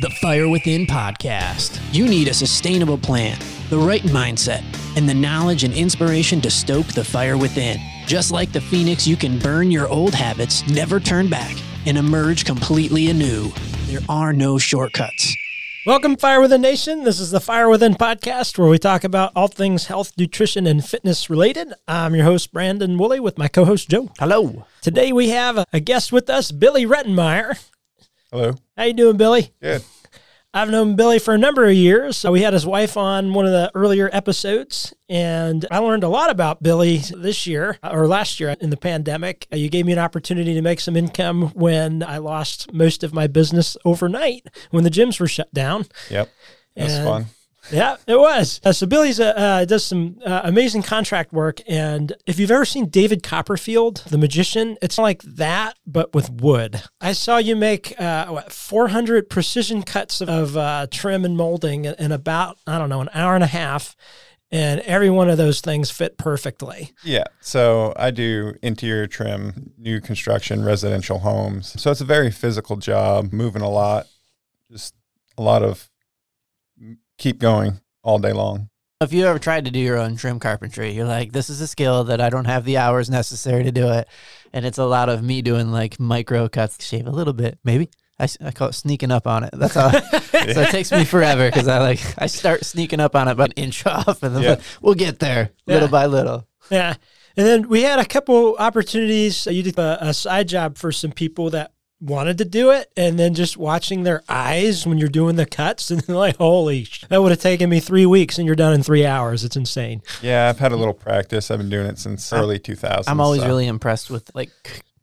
The Fire Within podcast. You need a sustainable plan, the right mindset, and the knowledge and inspiration to stoke the fire within. Just like the phoenix, you can burn your old habits, never turn back, and emerge completely anew. There are no shortcuts. Welcome, Fire Within Nation. This is the Fire Within podcast where we talk about all things health, nutrition, and fitness related. I'm your host, Brandon Woolley, with my co host, Joe. Hello. Today we have a guest with us, Billy Rettenmeyer. Hello. How you doing, Billy? Good. I've known Billy for a number of years. So we had his wife on one of the earlier episodes, and I learned a lot about Billy this year or last year in the pandemic. Uh, You gave me an opportunity to make some income when I lost most of my business overnight when the gyms were shut down. Yep. That's And- fun. Yeah, it was. Uh, so Billy's uh, uh, does some uh, amazing contract work, and if you've ever seen David Copperfield, the magician, it's like that but with wood. I saw you make uh, what, 400 precision cuts of trim and molding in, in about I don't know an hour and a half, and every one of those things fit perfectly. Yeah. So I do interior trim, new construction, residential homes. So it's a very physical job, moving a lot, just a lot of keep going all day long. If you ever tried to do your own trim carpentry, you're like, this is a skill that I don't have the hours necessary to do it. And it's a lot of me doing like micro cuts, shave a little bit, maybe. I, I call it sneaking up on it. That's how. so it takes me forever because I like I start sneaking up on it about an inch off, and then Yeah. we'll get there little by little. Yeah. And then we had a couple opportunities. You did a, a side job for some people that wanted to do it. And then just watching their eyes when you're doing the cuts and like, holy, sh- that would have taken me three weeks and you're done in three hours. It's insane. Yeah, I've had a little practice. I've been doing it since early 2000s. I'm always so- really impressed with like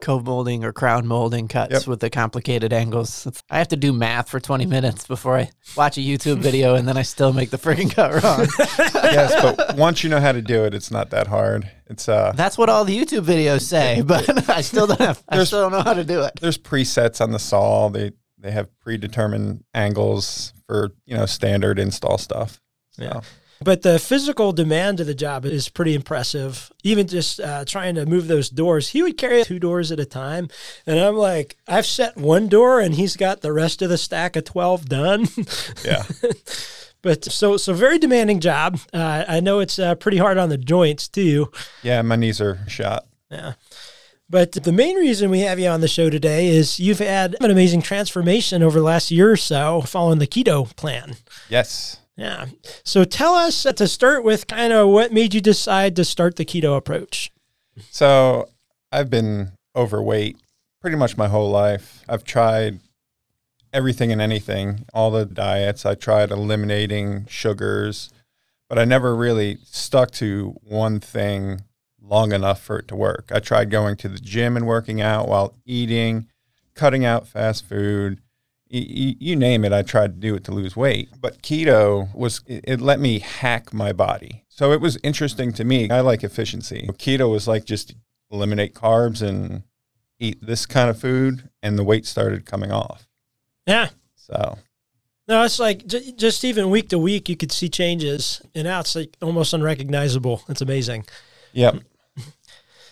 cove molding or crown molding cuts Yep. with the complicated angles. It's- I have to do math for 20 minutes before I watch a YouTube video, and then I still make the freaking cut wrong. yes, but once you know how to do it, it's not that hard. It's uh That's what all the YouTube videos say, but I still don't have. I still don't know how to do it. there's presets on the saw. They they have predetermined angles for, you know, standard install stuff. So, Yeah. But the physical demand of the job is pretty impressive. Even just uh, trying to move those doors, he would carry two doors at a time. And I'm like, I've set one door and he's got the rest of the stack of 12 done. yeah. But so so very demanding job. Uh, I know it's uh, pretty hard on the joints too. Yeah, my knees are shot. Yeah. But the main reason we have you on the show today is you've had an amazing transformation over the last year or so following the keto plan. Yes. Yeah. So tell us uh, to start with kind of what made you decide to start the keto approach. So I've been overweight pretty much my whole life. I've tried everything and anything, all the diets. I tried eliminating sugars, but I never really stuck to one thing long enough for it to work. I tried going to the gym and working out while eating, cutting out fast food. Y- y- You name it, I tried to do it to lose weight. But keto was, it it let me hack my body. So it was interesting to me. I like efficiency. Keto was like just eliminate carbs and eat this kind of food, and the weight started coming off. Yeah. So No, it's like j- just even week to week, you could see changes, and now it's like almost unrecognizable. It's amazing. Yep.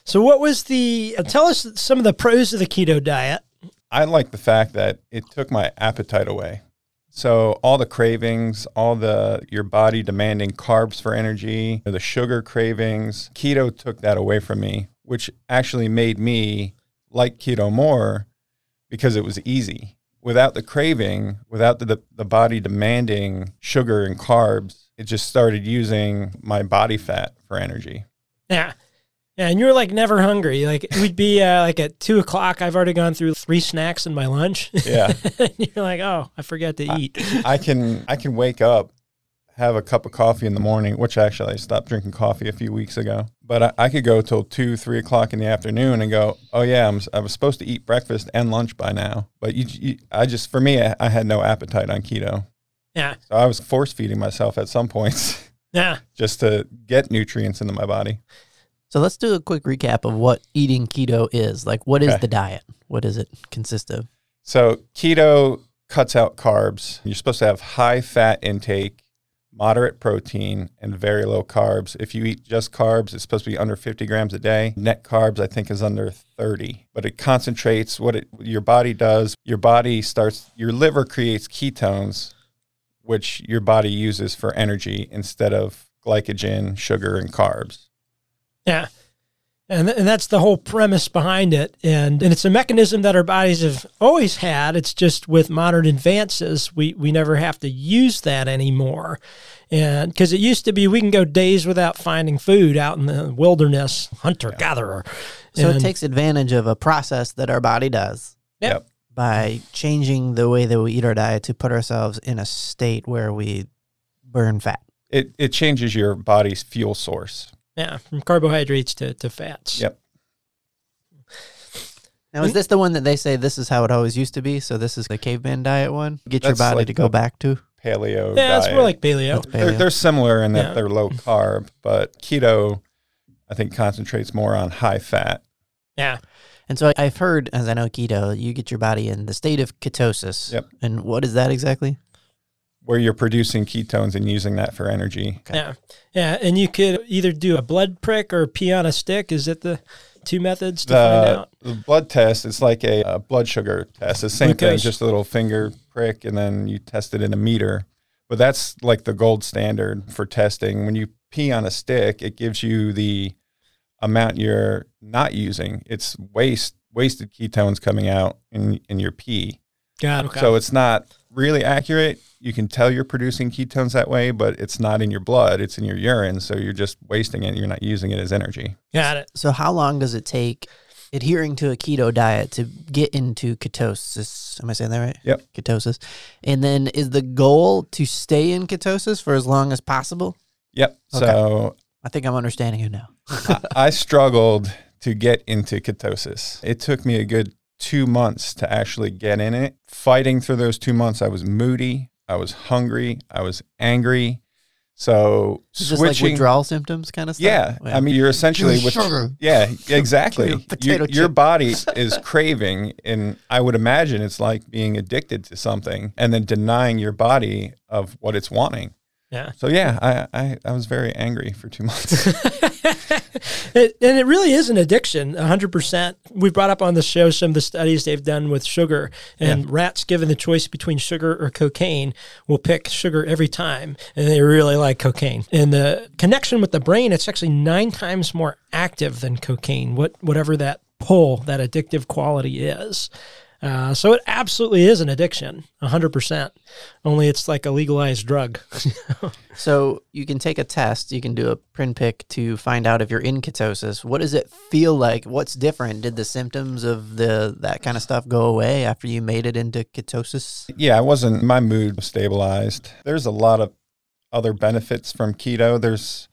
So, what was the? Uh, tell us some of the pros of the keto diet. I like the fact that it took my appetite away. So all the cravings, all the your body demanding carbs for energy, the sugar cravings, keto took that away from me, which actually made me like keto more because it was easy. Without the craving, without the the body demanding sugar and carbs, it just started using my body fat for energy. Yeah. Yeah, and you were like never hungry. Like we'd be uh, like at two o'clock. I've already gone through three snacks in my lunch. Yeah. and you're like, oh, I forgot to eat. I can I can wake up, have a cup of coffee in the morning, which actually I stopped drinking coffee a few weeks ago. But I, I could go till two, three o'clock in the afternoon and go, oh yeah, I'm, I was supposed to eat breakfast and lunch by now. But you, you I just for me, I, I had no appetite on keto, Yeah, so I was force feeding myself at some points yeah. just to get nutrients into my body. So let's do a quick recap of what eating keto is. Like, what is Okay. the diet? What does it consist of? So keto cuts out carbs. You're supposed to have high fat intake, moderate protein and very low carbs. If you eat just carbs, it's supposed to be under 50 grams a day. Net carbs, I think, is under 30. But it concentrates what it your body does. Your body starts your liver creates ketones, which your body uses for energy instead of glycogen, sugar, and carbs. Yeah. And, and that's the whole premise behind it. And, and it's a mechanism that our bodies have always had. It's just with modern advances, we, we never have to use that anymore. And because it used to be, we can go days without finding food out in the wilderness, hunter gatherer. So And- it takes advantage of a process that our body does Yep. Yep. by changing the way that we eat our diet to put ourselves in a state where we burn fat. It it changes your body's fuel source. Yeah, from carbohydrates to, to fats. Yep. Now, is this the one that they say this is how it always used to be? So this is the caveman diet one? Get your That's body like to go the- back to? Paleo Yeah, it's diet. more like paleo. That's they're, paleo. they're similar in that Yeah. they're low carb, but keto, I think, concentrates more on high fat. Yeah. And so I- I've heard, as I know keto, you get your body in the state of ketosis. Yep. And what is that exactly? Where you're producing ketones and using that for energy. Okay. Yeah. Yeah. And you could either do a blood prick or pee on a stick. Is it the two methods to find The, out? the blood test it's like a, a blood sugar test. The same thing, just a little finger prick, and then you test it in a meter. But that's like the gold standard for testing. When you pee on a stick, it gives you the amount you're not using. It's waste wasted ketones coming out in in your pee. Got it. So it's not really accurate. You can tell you're producing ketones that way, but it's not in your blood, it's in your urine. So you're just wasting it. You're not using it as energy. Got it. So how long does it take adhering to a keto diet to get into ketosis? Am I saying that right? Yep. Ketosis. And then is the goal to stay in ketosis for as long as possible? Yep. Okay. So I think I'm understanding you now. I, I struggled to get into ketosis. It took me a good two months to actually get in it. Fighting through those two months, I was moody, I was hungry, I was angry. So Is this like withdrawal symptoms kind of stuff? yeah, I mean, you're essentially Give with sugar. Yeah, exactly. Give me a potato your, your body is craving, and I would imagine it's like being addicted to something and then denying your body of what it's wanting. Yeah. So yeah, I I, I was very angry for two months. it, and it really is an addiction, 100%. We brought up on the show some of the studies they've done with sugar, and rats given the choice between sugar or cocaine will pick sugar every time, and they really like cocaine. And the connection with the brain, it's actually nine times more active than cocaine, what, whatever that pull, that addictive quality is. Uh, so it absolutely is an addiction, 100%. Only it's like a legalized drug. So you can take a test, you can do a print pick to find out if you're in ketosis. What does it feel like? What's different? Did the symptoms of the that kind of stuff go away after you made it into ketosis? yeah, I wasn't. My mood was stabilized. There's a lot of other benefits from keto. There's,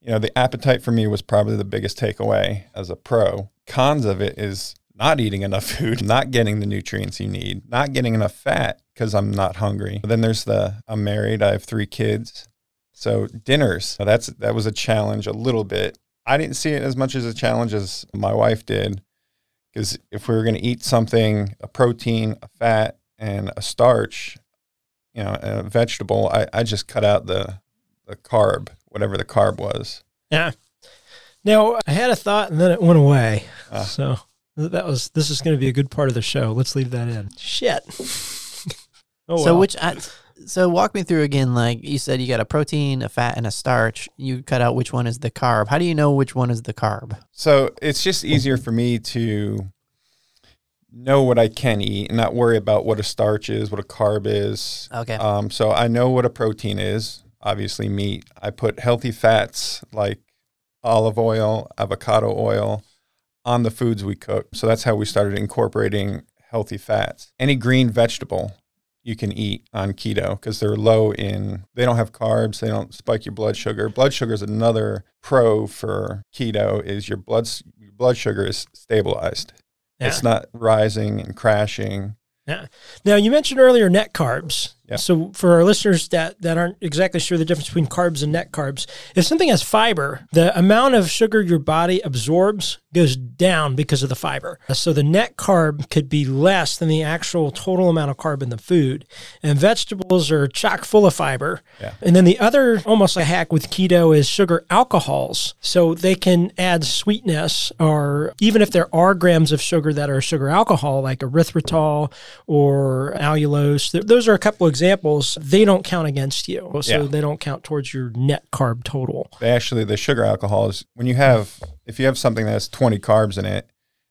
you know, the appetite for me was probably the biggest takeaway as a pro. Cons of it is not eating enough food, not getting the nutrients you need, not getting enough fat because I'm not hungry. Then there's the I'm married, I have three kids. So dinners, that's that was a challenge a little bit. I didn't see it as much as a challenge as my wife did because if we were going to eat something, a protein, a fat, and a starch, you know, a vegetable, I, I just cut out the the carb, whatever the carb was. Yeah. Now I had a thought and then it went away. Ah. So that was this is going to be a good part of the show. Let's leave that in. Shit. oh, So well. which I, so walk me through again. Like you said, you got a protein, a fat, and a starch. You cut out which one is the carb. How do you know which one is the carb? So it's just easier for me to know what I can eat and not worry about what a starch is, what a carb is. Okay. Um, so I know what a protein is, obviously meat. I put healthy fats like olive oil, avocado oil on the foods we cook. So that's how we started incorporating healthy fats. Any green vegetable you can eat on keto because they're low in, they don't have carbs, they don't spike your blood sugar. Blood sugar is another pro for keto is your blood, your blood sugar is stabilized. Yeah. It's not rising and crashing. Yeah. Now you mentioned earlier net carbs. Yeah. So for our listeners that, that aren't exactly sure the difference between carbs and net carbs, if something has fiber, the amount of sugar your body absorbs goes down because of the fiber. So the net carb could be less than the actual total amount of carb in the food. And vegetables are chock full of fiber. Yeah. And then the other almost a hack with keto is sugar alcohols. So they can add sweetness or even if there are grams of sugar that are sugar alcohol like erythritol or allulose, those are a couple examples. They don't count against you. So Yeah. they don't count towards your net carb total. They actually, the sugar alcohols, when you have, if you have something that has 20 carbs in it,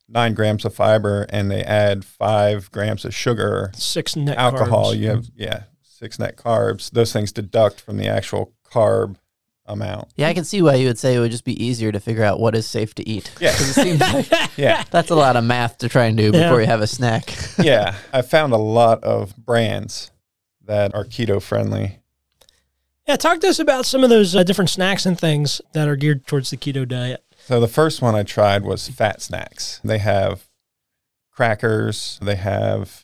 nine grams of fiber, and they add five grams of sugar, Six net alcohol, carbs. you have, mm-hmm. yeah, six net carbs. Those things deduct from the actual carb amount. Yeah, I can see why you would say it would just be easier to figure out what is safe to eat. Yeah. 'Cause it seems like Yeah. that's a lot of math to try and do Yeah. before you have a snack. yeah. I found a lot of brands that are keto friendly. Yeah, talk to us about some of those uh, different snacks and things that are geared towards the keto diet. So the first one I tried was Fat Snax. They have crackers, they have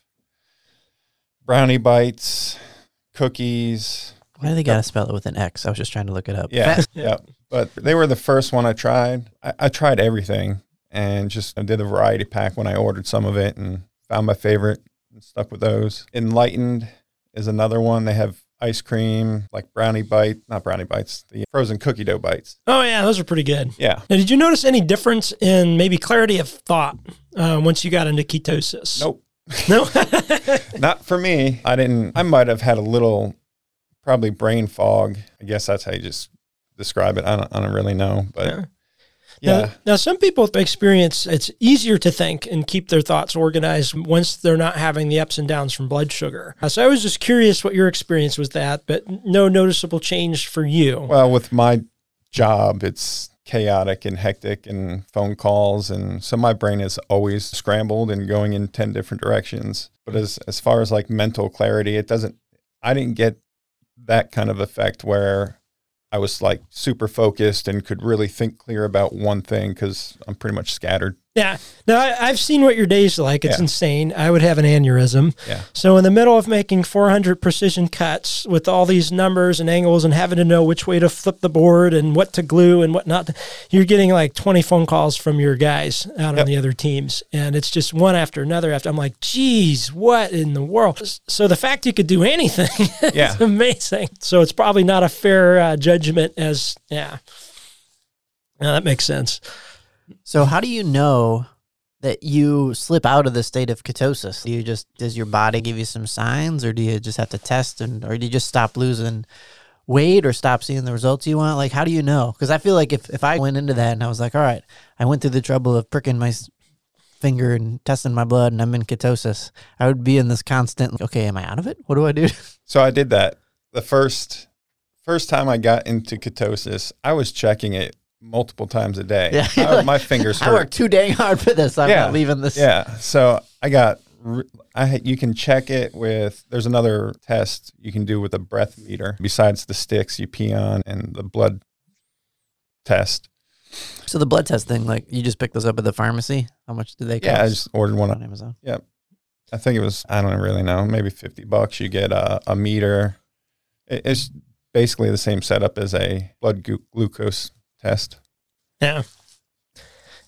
brownie bites, cookies. Why do they gotta spell it with an X? I was just trying to look it up. Yeah, Fat- yeah. But they were the first one I tried. I, I tried everything and just I did a variety pack when I ordered some of it and found my favorite and stuck with those. Enlightened is another one. They have ice cream, like brownie bite, not brownie bites, the frozen cookie dough bites. Oh, yeah, those are pretty good. Yeah. Now, did you notice any difference in maybe clarity of thought uh, once you got into ketosis? Nope. No. Not for me. I didn't. I might have had a little, probably brain fog. I guess that's how you just describe it. I don't. I don't really know, but Yeah. Yeah, Now, now, some people experience it's easier to think and keep their thoughts organized once they're not having the ups and downs from blood sugar. So I was just curious what your experience was that, but no noticeable change for you. Well, with my job, it's chaotic and hectic and phone calls and so my brain is always scrambled and going in 10 different directions. But as as far as like mental clarity, it doesn't I didn't get that kind of effect where I was like super focused and could really think clear about one thing cuz I'm pretty much scattered. Yeah. Now I, I've seen what your day's like. It's Yeah. insane. I would have an aneurysm. Yeah. So in the middle of making 400 precision cuts with all these numbers and angles and having to know which way to flip the board and what to glue and what not, to- you're getting like 20 phone calls from your guys out on the other teams, and it's just one after another. After I'm like, geez, what in the world? So the fact you could do anything Yeah. is amazing. So it's probably not a fair uh, judgment as yeah. Yeah, that makes sense. So how do you know that you slip out of the state of ketosis? Do you just does your body give you some signs, or do you just have to test, and or do you just stop losing weight, or stop seeing the results you want? Like, how do you know? Because I feel like if if I went into that and I was like, all right, I went through the trouble of pricking my finger and testing my blood, and I'm in ketosis, I would be in this constant. like, Okay, am I out of it? What do I do? So I did that. The first first time I got into ketosis, I was checking it multiple times a day. Yeah, I- like, my fingers hurt. I work too dang hard for this. I'm Yeah. not leaving this. Yeah. So I got, I you can check it with. There's another test you can do with a breath meter besides the sticks you pee on and the blood test. So the blood test thing, like you just pick those up at the pharmacy. How much do they cost? Yeah, I just ordered one. on Amazon. Yep. I think it was. I don't really know. Maybe fifty bucks. You get a, a meter. It- It's basically the same setup as a blood glu- glucose test. Yeah.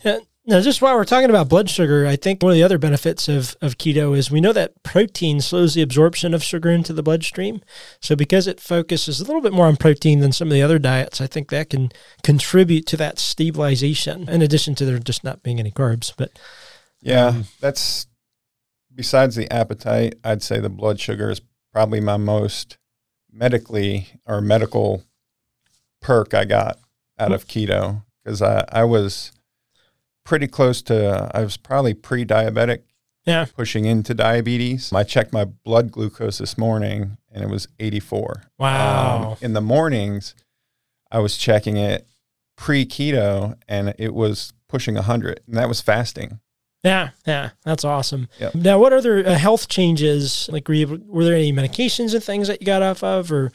Yeah. Now, just while we're talking about blood sugar, I think one of the other benefits of, of keto is we know that protein slows the absorption of sugar into the bloodstream. So, because it focuses a little bit more on protein than some of the other diets, I think that can contribute to that stabilization, in addition to there just not being any carbs. But Yeah, Um, that's besides the appetite, I'd say the blood sugar is probably my most medically or medical perk I got out of keto because I, I was pretty close to, I was probably pre diabetic, Yeah. pushing into diabetes. I checked my blood glucose this morning and it was 84. wow. Um, in the mornings, I was checking it pre keto and it was pushing 100, and that was fasting. yeah. Yeah. That's awesome. Yep. Now, what other uh, health changes? Like, were, you, were there any medications and things that you got off of? Or,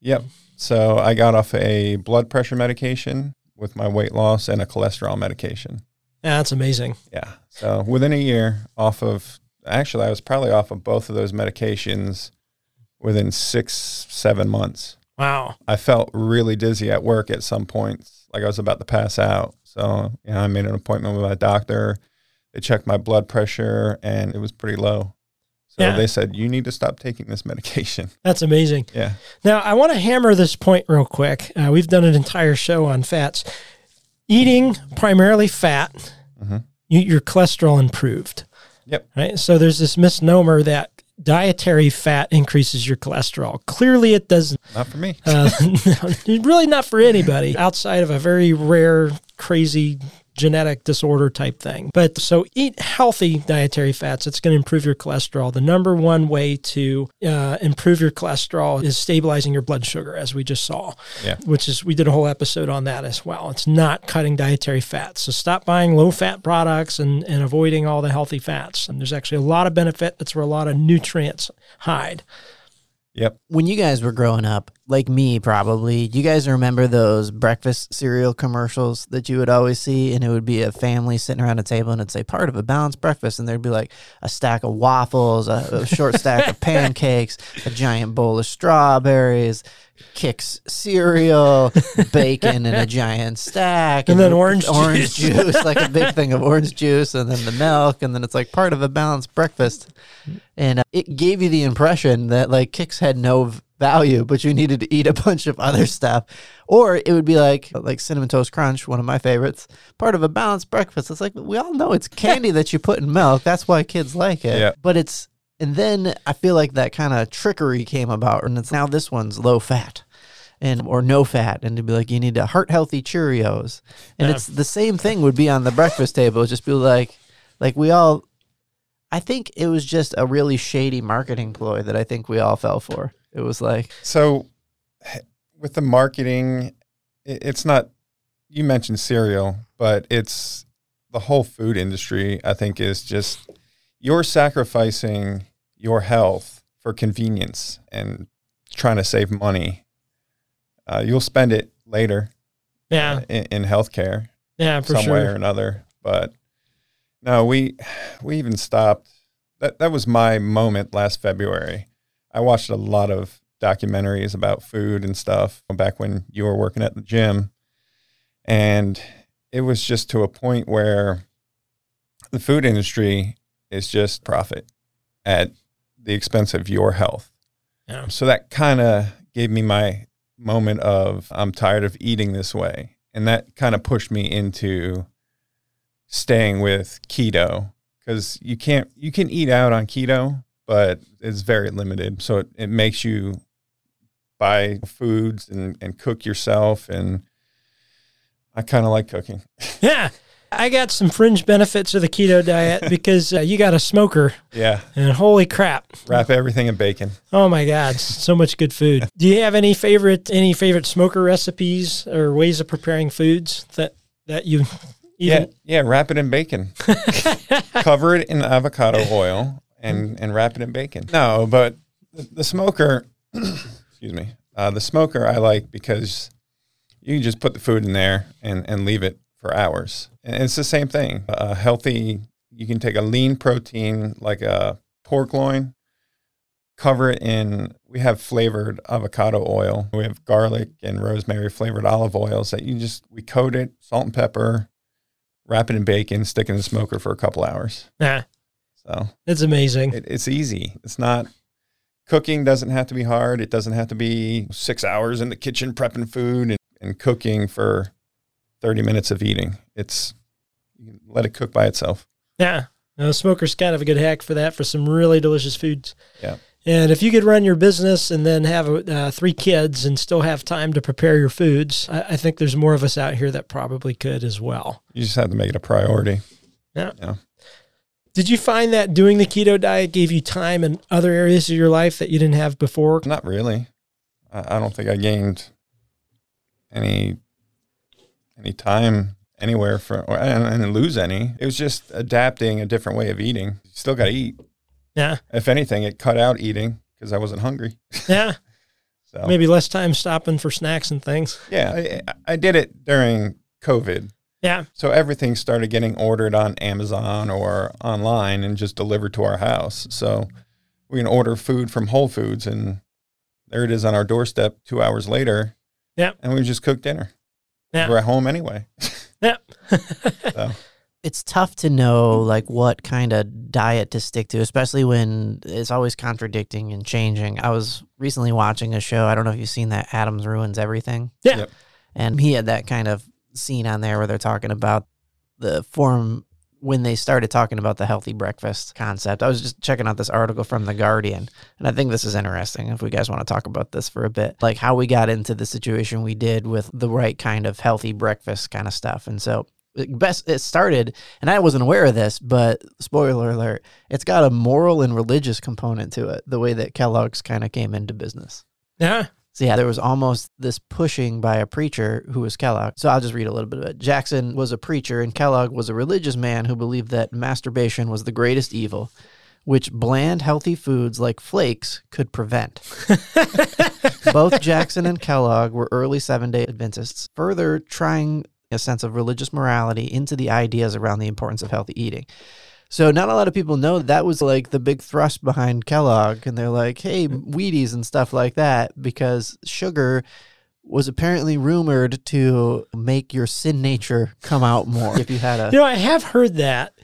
Yep. So I got off a blood pressure medication with my weight loss and a cholesterol medication. yeah, that's amazing. Yeah. So within a year, off of actually, I was probably off of both of those medications within six, seven months. Wow. I felt really dizzy at work at some points, like I was about to pass out. So, you know, I made an appointment with my doctor. They checked my blood pressure and it was pretty low. So Yeah. they said, you need to stop taking this medication. That's amazing. Yeah. Now, I want to hammer this point real quick. Uh, we've done an entire show on fats. Eating primarily fat, Mhm. you, your cholesterol improved. Yep. Right. So there's this misnomer that dietary fat increases your cholesterol. Clearly, it doesn't. Not for me. Uh, really, not for anybody outside of a very rare, crazy genetic disorder type thing. But so eat healthy dietary fats. It's going to improve your cholesterol. The number one way to uh, improve your cholesterol is stabilizing your blood sugar, as we just saw. Yeah. Which is we did a whole episode on that as well. It's not cutting dietary fats. So stop buying low fat products and, and avoiding all the healthy fats. And there's actually a lot of benefit. That's where a lot of nutrients hide. Yep. when you guys were growing up, like me probably, you guys remember those breakfast cereal commercials that you would always see? And it would be a family sitting around a table and it'd say part of a balanced breakfast. And there'd be like a stack of waffles, a, a short stack of pancakes, a giant bowl of strawberries, Kix cereal, bacon in a giant stack, And then orange orange juice. juice, like a big thing of orange juice, and then the milk, and then it's like part of a balanced breakfast. And uh, it gave you the impression that like Kix had no value, but you needed to eat a bunch of other stuff. Or it would be like like cinnamon toast crunch, one of my favorites, part of a balanced breakfast. It's like we all know it's candy that you put in milk. That's why kids like it. Yeah. But it's and then I feel like that kind of trickery came about, and it's now this one's low fat. And or no fat, and to be like you need a heart healthy Cheerios, and it's the same thing would be on the breakfast table. Just be like, like we all, I think it was just a really shady marketing ploy that I think we all fell for. It was like, So, with the marketing, it's not, you mentioned cereal, but it's the whole food industry, I think, is just you're sacrificing your health for convenience and trying to save money. Uh, you'll spend it later Yeah. uh, in, in healthcare Yeah, for some sure. way or another. But no, we we even stopped. That that was my moment last February. I watched a lot of documentaries about food and stuff back when you were working at the gym, and it was just to a point where the food industry is just profit at the expense of your health. Yeah. So that kind of gave me my moment of I'm tired of eating this way. And that kind of pushed me into staying with keto because you can't you can eat out on keto, but it's very limited. So it, it makes you buy foods and, and cook yourself and I kind of like cooking. Yeah. I got some fringe benefits of the keto diet because uh, you got a smoker, Yeah. and holy crap! Wrap everything in bacon. Oh my God, so much good food. Do you have any favorite any favorite smoker recipes or ways of preparing foods that that you Yeah, yeah, wrap it in bacon. Cover it in avocado oil and and wrap it in bacon. No, but the, the smoker, excuse me, uh, the smoker I like because you can just put the food in there and and leave it for hours. And it's the same thing. A healthy, you can take a lean protein like a pork loin, cover it in. We have flavored avocado oil. We have garlic and rosemary flavored olive oils that you just we coat it, salt and pepper, wrap it in bacon, stick it in the smoker for a couple hours. Nah, So it's amazing. it, it's easy. It's not cooking doesn't have to be hard. It doesn't have to be six hours in the kitchen prepping food and, and cooking for 30 minutes of eating. It's you can let it cook by itself. Yeah, no, smoker's kind of a good hack for that for some really delicious foods. Yeah. And if you could run your business and then have uh, three kids and still have time to prepare your foods, I, I think there's more of us out here that probably could as well. You just have to make it a priority. Did you find that doing the keto diet gave you time in other areas of your life that you didn't have before? Not really. I, I don't think I gained any any time anywhere for or and, and lose any. It was just adapting a different way of eating. You still got to eat. Yeah. If anything, it cut out eating because I wasn't hungry. Yeah. So Maybe less time stopping for snacks and things. yeah, I, I did it during COVID. Yeah. So everything started getting ordered on Amazon or online and just delivered to our house. So we can order food from Whole Foods and there it is on our doorstep two hours later. Yeah. And we just cooked dinner. Yeah. We're at home anyway. Yeah. So it's tough to know like what kind of diet to stick to, especially when it's always contradicting and changing. I was recently watching a show. I don't know if you've seen that Adams Ruins Everything. Yeah. Yep. And he had that kind of scene on there where they're talking about the form when they started talking about the healthy breakfast concept. I was just checking out this article from The Guardian, and I think this is interesting if we guys want to talk about this for a bit. Like how we got into the situation we did with the right kind of healthy breakfast kind of stuff. And so best it started and I wasn't aware of this, but spoiler alert, it's got a moral and religious component to it, the way that Kellogg's kind of came into business. yeah. So yeah, there was almost this pushing by a preacher who was Kellogg. So I'll just read a little bit of it. Jackson was a preacher, and Kellogg was a religious man who believed that masturbation was the greatest evil, which bland, healthy foods like flakes could prevent. Both Jackson and Kellogg were early Seventh-day Adventists, further trying a sense of religious morality into the ideas around the importance of healthy eating. So not a lot of people know that, that was like the big thrust behind Kellogg, and they're like, "Hey, hmm. Wheaties and stuff like that," because sugar was apparently rumored to make your sin nature come out more if you had a. You know, I have heard that.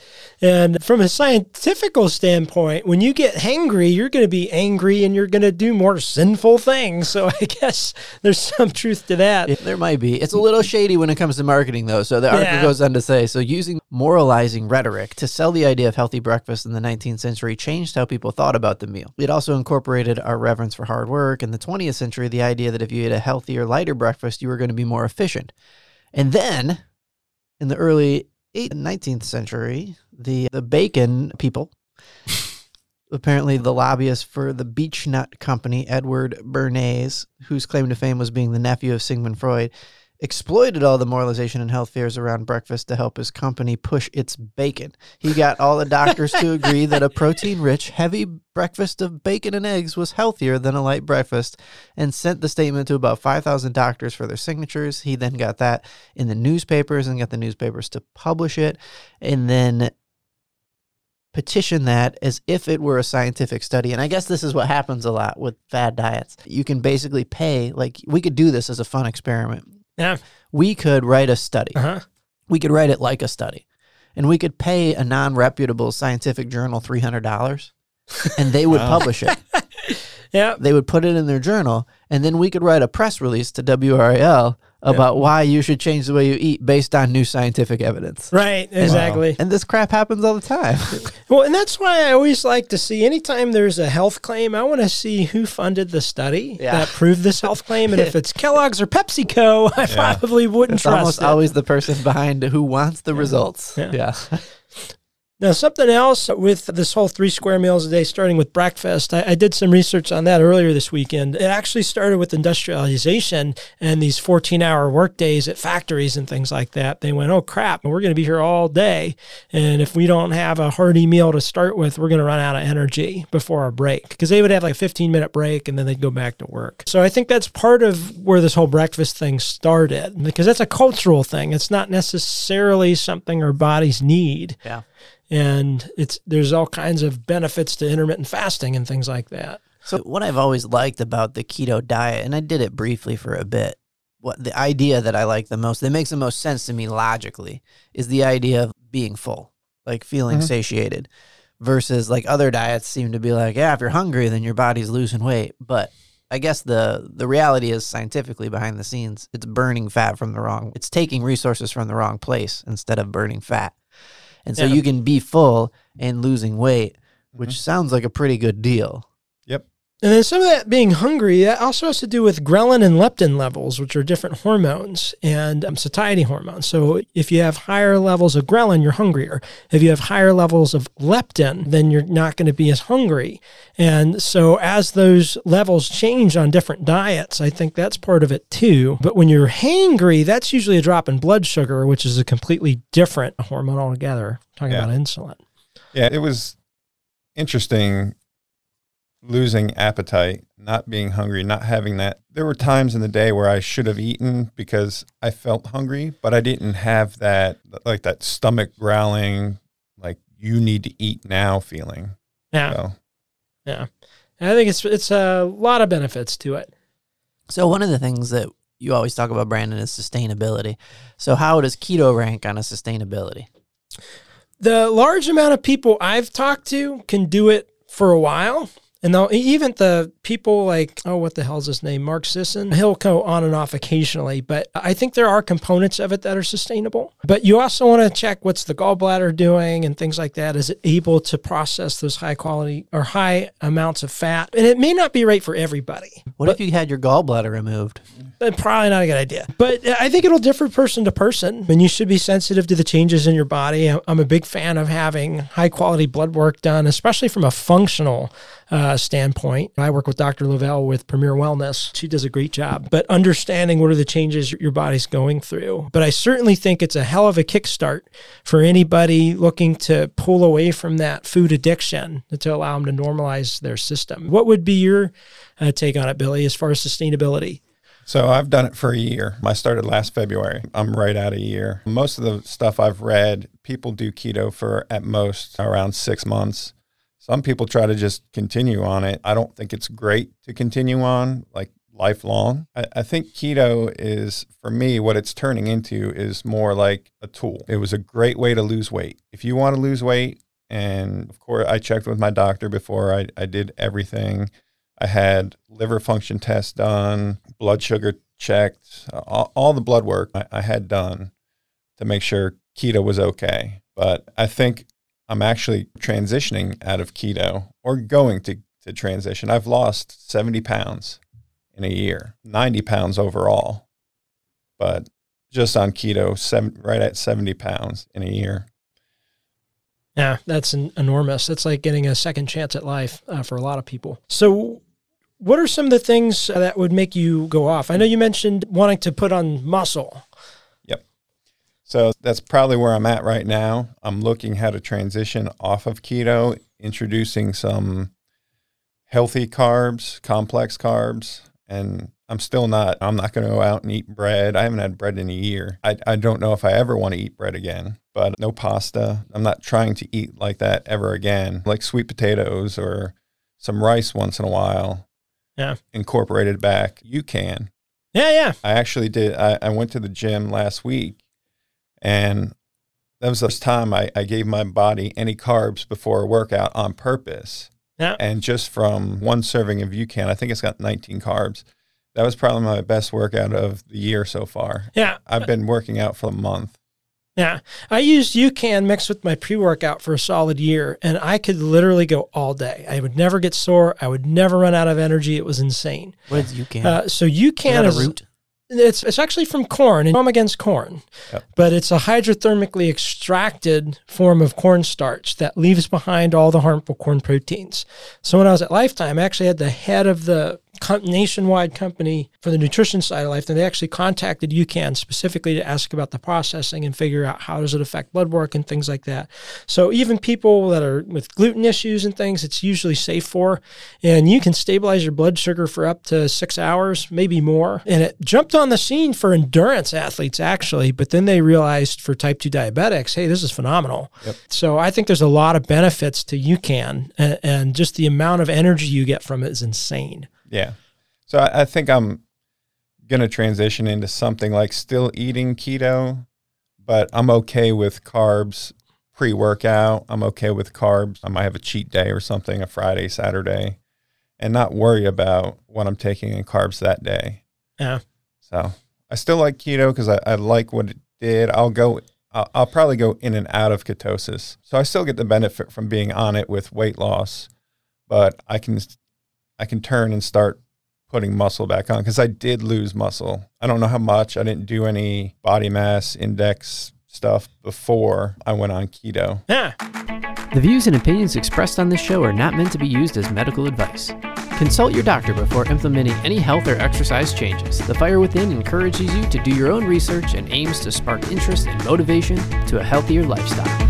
And from a scientific standpoint, when you get hangry, you're going to be angry and you're going to do more sinful things. So I guess there's some truth to that. Yeah, there might be. It's a little shady when it comes to marketing, though. So the article Yeah. goes on to say so using moralizing rhetoric to sell the idea of healthy breakfast in the 19th century changed how people thought about the meal. It also incorporated our reverence for hard work. In the 20th century, the idea that if you ate a healthier, lighter breakfast, you were going to be more efficient. And then in the early 8th, 19th century, the, the bacon people apparently the lobbyist for the Beech Nut Company, Edward Bernays, whose claim to fame was being the nephew of Sigmund Freud, exploited all the moralization and health fears around breakfast to help his company push its bacon. He got all the doctors to agree that a protein rich, heavy breakfast of bacon and eggs was healthier than a light breakfast and sent the statement to about 5,000 doctors for their signatures. He then got that in the newspapers and got the newspapers to publish it. And then petition that as if it were a scientific study. And I guess this is what happens a lot with fad diets. You can basically pay, like, we could do this as a fun experiment. Yeah. We could write a study, Uh-huh. we could write it like a study, and we could pay a non reputable scientific journal $300 and they would Wow. publish it. Yeah. They would put it in their journal, and then we could write a press release to WRAL about why you should change the way you eat based on new scientific evidence. Right. Exactly. And this crap happens all the time. Well, and that's why I always like to see anytime there's a health claim, I want to see who funded the study Yeah. that proved this health claim. And if it's Kellogg's or PepsiCo, I probably wouldn't It's trust almost it. always the person behind who wants the results. Yeah. Now, something else with this whole three square meals a day, starting with breakfast, I, I did some research on that earlier this weekend. It actually started with industrialization and these 14 hour work days at factories and things like that. They went, oh crap, we're going to be here all day. And if we don't have a hearty meal to start with, we're going to run out of energy before our break because they would have like a 15 minute break and then they'd go back to work. So I think that's part of where this whole breakfast thing started because that's a cultural thing. It's not necessarily something our bodies need Yeah. And it's there's all kinds of benefits to intermittent fasting and things like that. So what I've always liked about the keto diet, and I did it briefly for a bit, what the idea that I like the most, that makes the most sense to me logically, is the idea of being full, like feeling Mhm. satiated, versus like other diets seem to be like, yeah, if you're hungry, then your body's losing weight. But I guess the the reality is scientifically behind the scenes, it's burning fat from the wrong. It's taking resources from the wrong place instead of burning fat. And so Yeah. you can be full and losing weight, which mm-hmm. sounds like a pretty good deal. And then some of that being hungry, that also has to do with ghrelin and leptin levels, which are different hormones and um, satiety hormones. So if you have higher levels of ghrelin, you're hungrier. If you have higher levels of leptin, then you're not going to be as hungry. And so as those levels change on different diets, I think that's part of it too. But when you're hangry, that's usually a drop in blood sugar, which is a completely different hormone altogether. Talking Yeah. about insulin. Yeah, it was interesting losing appetite, not being hungry, not having that. There were times in the day where I should have eaten because I felt hungry, but I didn't have that like that stomach growling like you need to eat now feeling. Yeah. So, And I think it's it's a lot of benefits to it. So one of the things that you always talk about, Brandon, is sustainability. So how does keto rank on a sustainability? The large amount of people I've talked to can do it for a while. And they'll, even the people like, oh, what the hell's his name? Mark Sisson, he'll go on and off occasionally. But I think there are components of it that are sustainable. But you also want to check what's the gallbladder doing and things like that. Is it able to process those high quality or high amounts of fat? And it may not be right for everybody. What if you had your gallbladder removed? Probably not a good idea. But I think it'll differ person to person. And you should be sensitive to the changes in your body. I'm I'm a big fan of having high quality blood work done, especially from a functional uh, standpoint. I work with Dr. Lavelle with Premier Wellness. She does a great job. But understanding what are the changes your body's going through. But I certainly think it's a hell of a kickstart for anybody looking to pull away from that food addiction to allow them to normalize their system. What would be your uh, take on it, Billy, as far as sustainability? So I've done it for a year. I started last February. I'm right out a year. Most of the stuff I've read, people do keto for at most around six months. Some people try to just continue on it. I don't think it's great to continue on like lifelong. I, I think keto is, for me, what it's turning into is more like a tool. It was a great way to lose weight. If you want to lose weight, and of course, I checked with my doctor before I, I did everything. I had liver function tests done, blood sugar checked, all, all the blood work I, I had done to make sure keto was okay. But I think I'm actually transitioning out of keto or going to, to transition. I've lost 70 pounds in a year, 90 pounds overall, but just on keto, seven, right at 70 pounds in a year. Yeah, that's an enormous. That's like getting a second chance at life uh, for a lot of people. So, what are some of the things that would make you go off? I know you mentioned wanting to put on muscle. So that's probably where I'm at right now. I'm looking how to transition off of keto, introducing some healthy carbs, complex carbs, and I'm still not, I'm not going to go out and eat bread. I haven't had bread in a year. I, I don't know if I ever want to eat bread again, but no pasta. I'm not trying to eat like that ever again, like sweet potatoes or some rice once in a while. Yeah. Incorporated back. You can. Yeah, yeah. I actually did. I, I went to the gym last week and that was the first time I, I gave my body any carbs before a workout on purpose. Yeah. And just from one serving of UCAN, I think it's got 19 carbs. That was probably my best workout of the year so far. Yeah. I've been working out for a month. Yeah. I used UCAN mixed with my pre workout for a solid year, and I could literally go all day. I would never get sore. I would never run out of energy. It was insane. What is UCAN? Uh, so is UCAN that a is root? It's it's actually from corn, and I'm against corn, Yep. but it's a hydrothermically extracted form of cornstarch that leaves behind all the harmful corn proteins. So when I was at Lifetime, I actually had the head of the nationwide company for the nutrition side of life, and They actually contacted UCAN specifically to ask about the processing and figure out how does it affect blood work and things like that. So even people that are with gluten issues and things, it's usually safe for, and you can stabilize your blood sugar for up to six hours, maybe more. And it jumped on the scene for endurance athletes actually, but then they realized for type two diabetics, hey, this is phenomenal. Yep. So I think there's a lot of benefits to UCAN, and, and just the amount of energy you get from it is insane. Yeah. So I, I think I'm going to transition into something like still eating keto, but I'm okay with carbs pre workout. I'm okay with carbs. I might have a cheat day or something, a Friday, Saturday, and not worry about what I'm taking in carbs that day. Yeah. So I still like keto because I, I like what it did. I'll go. I'll, I'll probably go in and out of ketosis, so I still get the benefit from being on it with weight loss, but I can I can turn and start putting muscle back on because I did lose muscle. I don't know how much. I didn't do any body mass index stuff before I went on keto. Yeah. The views and opinions expressed on this show are not meant to be used as medical advice. Consult your doctor before implementing any health or exercise changes. The Fire Within encourages you to do your own research and aims to spark interest and motivation to a healthier lifestyle.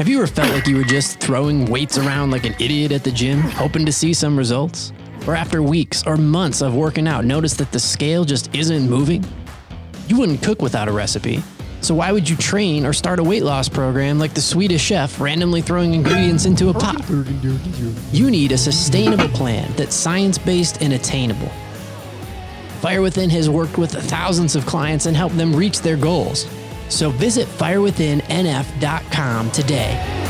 Have you ever felt like you were just throwing weights around like an idiot at the gym, hoping to see some results? Or after weeks or months of working out, notice that the scale just isn't moving? You wouldn't cook without a recipe. So why would you train or start a weight loss program like the Swedish chef randomly throwing ingredients into a pot? You need a sustainable plan that's science-based and attainable. Fire Within has worked with thousands of clients and helped them reach their goals. So visit firewithinnf.com today.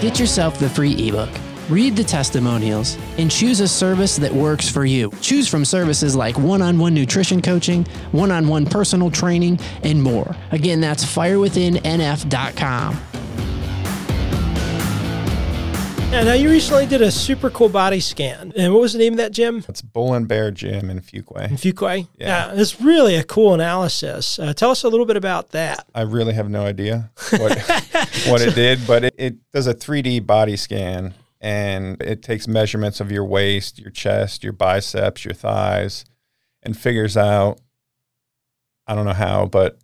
Get yourself the free ebook, read the testimonials, and choose a service that works for you. Choose from services like one on one nutrition coaching, one on one personal training, and more. Again, that's firewithinnf.com. Yeah, now you recently did a super cool body scan. And what was the name of that gym? It's Bull and Bear Gym in Fuquay. In Fuquay? Yeah. it's really a cool analysis. Uh, tell us a little bit about that. I really have no idea what what it did, but it, it does a 3D body scan and it takes measurements of your waist, your chest, your biceps, your thighs, and figures out I don't know how, but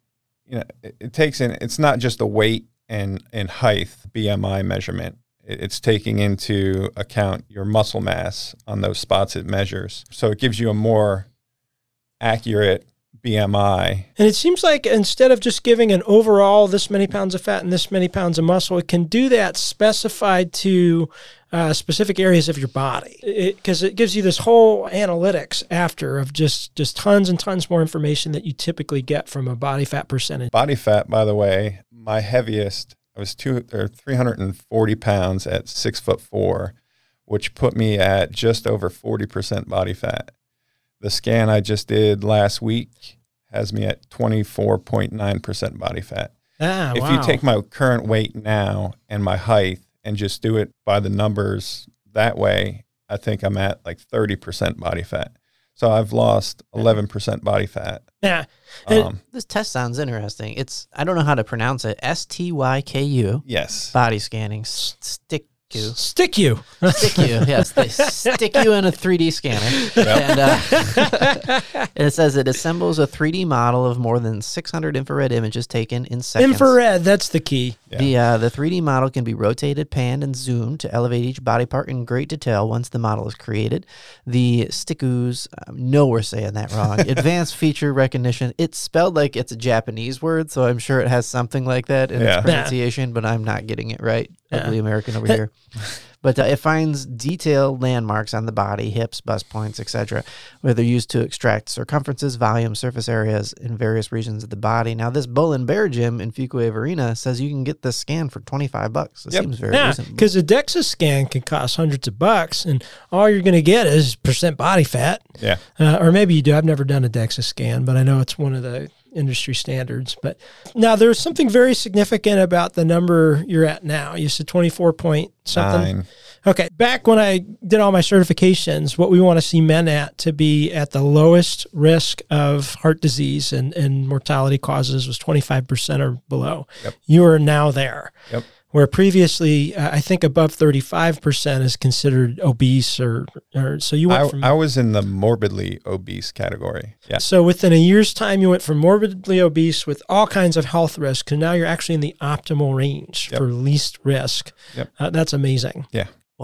you know, it, it takes in it's not just the weight and and height BMI measurement. It- It's taking into account your muscle mass on those spots it measures. So it gives you a more accurate BMI And it seems like instead of just giving an overall this many pounds of fat and this many pounds of muscle, it can do that specified to uh, specific areas of your body because it, gives you this whole analytics after of just just tons and tons more information that you typically get from a body fat percentage. Body fat, by the way, my heaviest I was two or three hundred and forty pounds at six foot four, which put me at just over forty percent body fat. The scan I just did last week has me at twenty four point nine percent body fat. Ah, if wow. you take my current weight now and my height and just do it by the numbers that way, I think I'm at like thirty percent body fat. So I've lost eleven percent body fat. Yeah, Um, This test sounds interesting. It's I don't know how to pronounce it. S T Y K U yes. body scanning. S- Stick you. stick you. Stick you. Yes, they stick you in a 3D scanner, and uh, it says it assembles a 3D model of more than 600 infrared images taken in seconds. Infrared, that's the key. Yeah. The uh, the 3D model can be rotated, panned, and zoomed to elevate each body part in great detail once the model is created. The Stickus, I know we're saying that wrong. Advanced feature recognition. It's spelled like it's a Japanese word, so I'm sure it has something like that in Yeah. its pronunciation, but I'm not getting it right. Yeah. Ugly American over here. But uh, it finds detailed landmarks on the body, hips, bust points, etc., where they're used to extract circumferences, volume, surface areas in various regions of the body. Now, this Bull and Bear Gym in Fuquay-Varina says you can get this scan for 25 bucks. It Yep. seems very Yeah, reasonable. because a DEXA scan can cost hundreds of bucks, and all you're going to get is percent body fat. Yeah. Uh, or maybe you do. I've never done a DEXA scan, but I know it's one of the industry standards. But now there's something very significant about the number you're at now. You said 24 point something. Nine. Okay. Back when I did all my certifications, what we want to see men at to be at the lowest risk of heart disease and, and mortality causes was 25% or below. Yep. You are now there. Yep. Where previously, uh, I think above 35% is considered obese or, or so you went I, from. I was in the morbidly obese category. Yeah. so within a year's time, you went from morbidly obese with all kinds of health risks to now you're actually in the optimal range Yep. for least risk. Yep. Uh, that's amazing.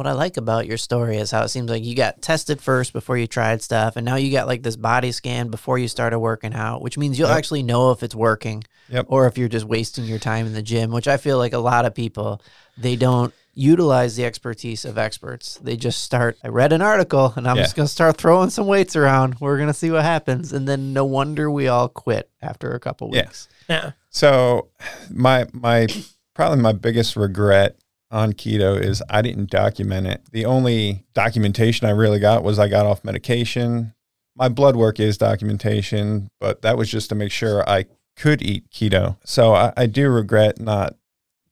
What I like about your story is how it seems like you got tested first before you tried stuff, and now you got like this body scan before you started working out, which means you'll Yep. actually know if it's working Yep. or if you're just wasting your time in the gym, which I feel like a lot of people they don't utilize the expertise of experts. They just start I read an article and I'm Yeah. just going to start throwing some weights around. We're going to see what happens and then no wonder we all quit after a couple Yeah. weeks. Yeah. So my my probably my biggest regret on keto is I didn't document it. The only documentation I really got was I got off medication. My blood work is documentation, but that was just to make sure I could eat keto. So I, I do regret not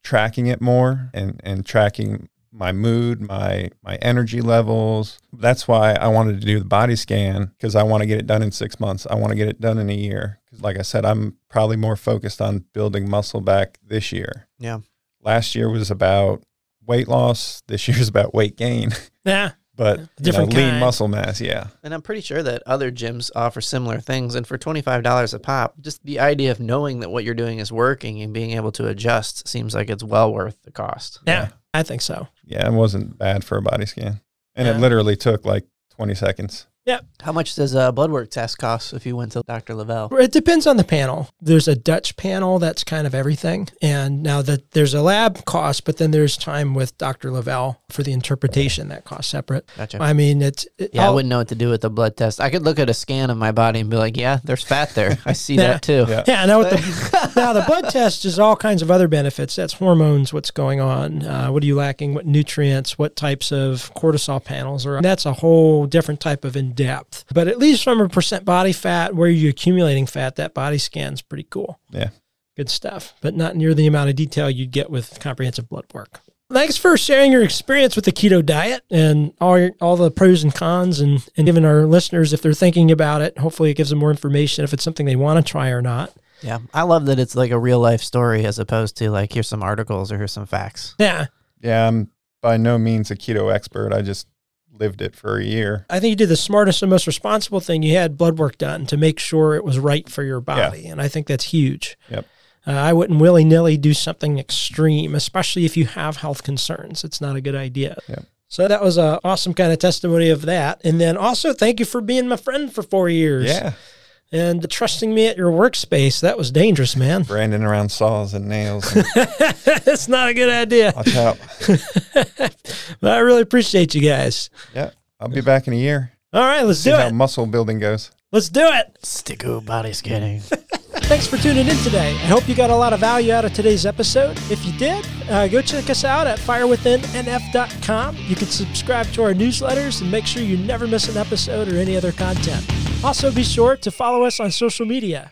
tracking it more and, and tracking my mood, my my energy levels. That's why I wanted to do the body scan because I want to get it done in six months. I want to get it done in a year. 'Cause like I said, I'm probably more focused on building muscle back this year. Yeah. Last year was about weight loss. This year's about weight gain, Yeah. but you Different know, lean muscle mass. Yeah. And I'm pretty sure that other gyms offer similar things. And for $25 a pop, just the idea of knowing that what you're doing is working and being able to adjust seems like it's well worth the cost. Yeah. I think so. Yeah, it wasn't bad for a body scan. And Yeah. it literally took like 20 seconds. Yep. How much does a blood work test cost if you went to Dr. Lavelle? It depends on the panel. There's a Dutch panel that's kind of everything. And now that there's a lab cost, but then there's time with Dr. Lavelle for the interpretation that costs separate. Gotcha. I mean, it's it, Yeah, I all- wouldn't know what to do with the blood test. I could look at a scan of my body and be like, yeah, there's fat there. I see Yeah. that too. Yeah. Yeah, now with the now the blood test is all kinds of other benefits. That's hormones, what's going on, uh, what are you lacking, what nutrients, what types of cortisol panels, or that's a whole different type of in depth. But at least from a percent body fat, where you're accumulating fat, that body scan's pretty cool. Yeah. good stuff, but not near the amount of detail you'd get with comprehensive blood work. Thanks for sharing your experience with the keto diet and all your, all the pros and cons, and, and giving our listeners, if they're thinking about it, hopefully it gives them more information if it's something they want to try or not. Yeah. I love that it's like a real life story as opposed to like, here's some articles or here's some facts. Yeah, Yeah, I'm by no means a keto expert. I just lived it for a year. I think you did the smartest and most responsible thing. You had blood work done to make sure it was right for your body, and I think that's huge. Yep. Uh, I wouldn't willy nilly do something extreme, especially if you have health concerns. It's not a good idea. Yep. So that was an awesome kind of testimony of that. And then also thank you for being my friend for four years. Yeah. And trusting me at your workspace. That was dangerous, man. Branding around saws and nails. That's not a good idea. Watch out. But I really appreciate you guys. Yeah. I'll be back in a year. All right, let's See do how it. muscle building goes. Let's do it. Sticko body scanning. Thanks for tuning in today. I hope you got a lot of value out of today's episode. If you did, uh, go check us out at firewithinnf.com. You can subscribe to our newsletters and make sure you never miss an episode or any other content. Also, be sure to follow us on social media.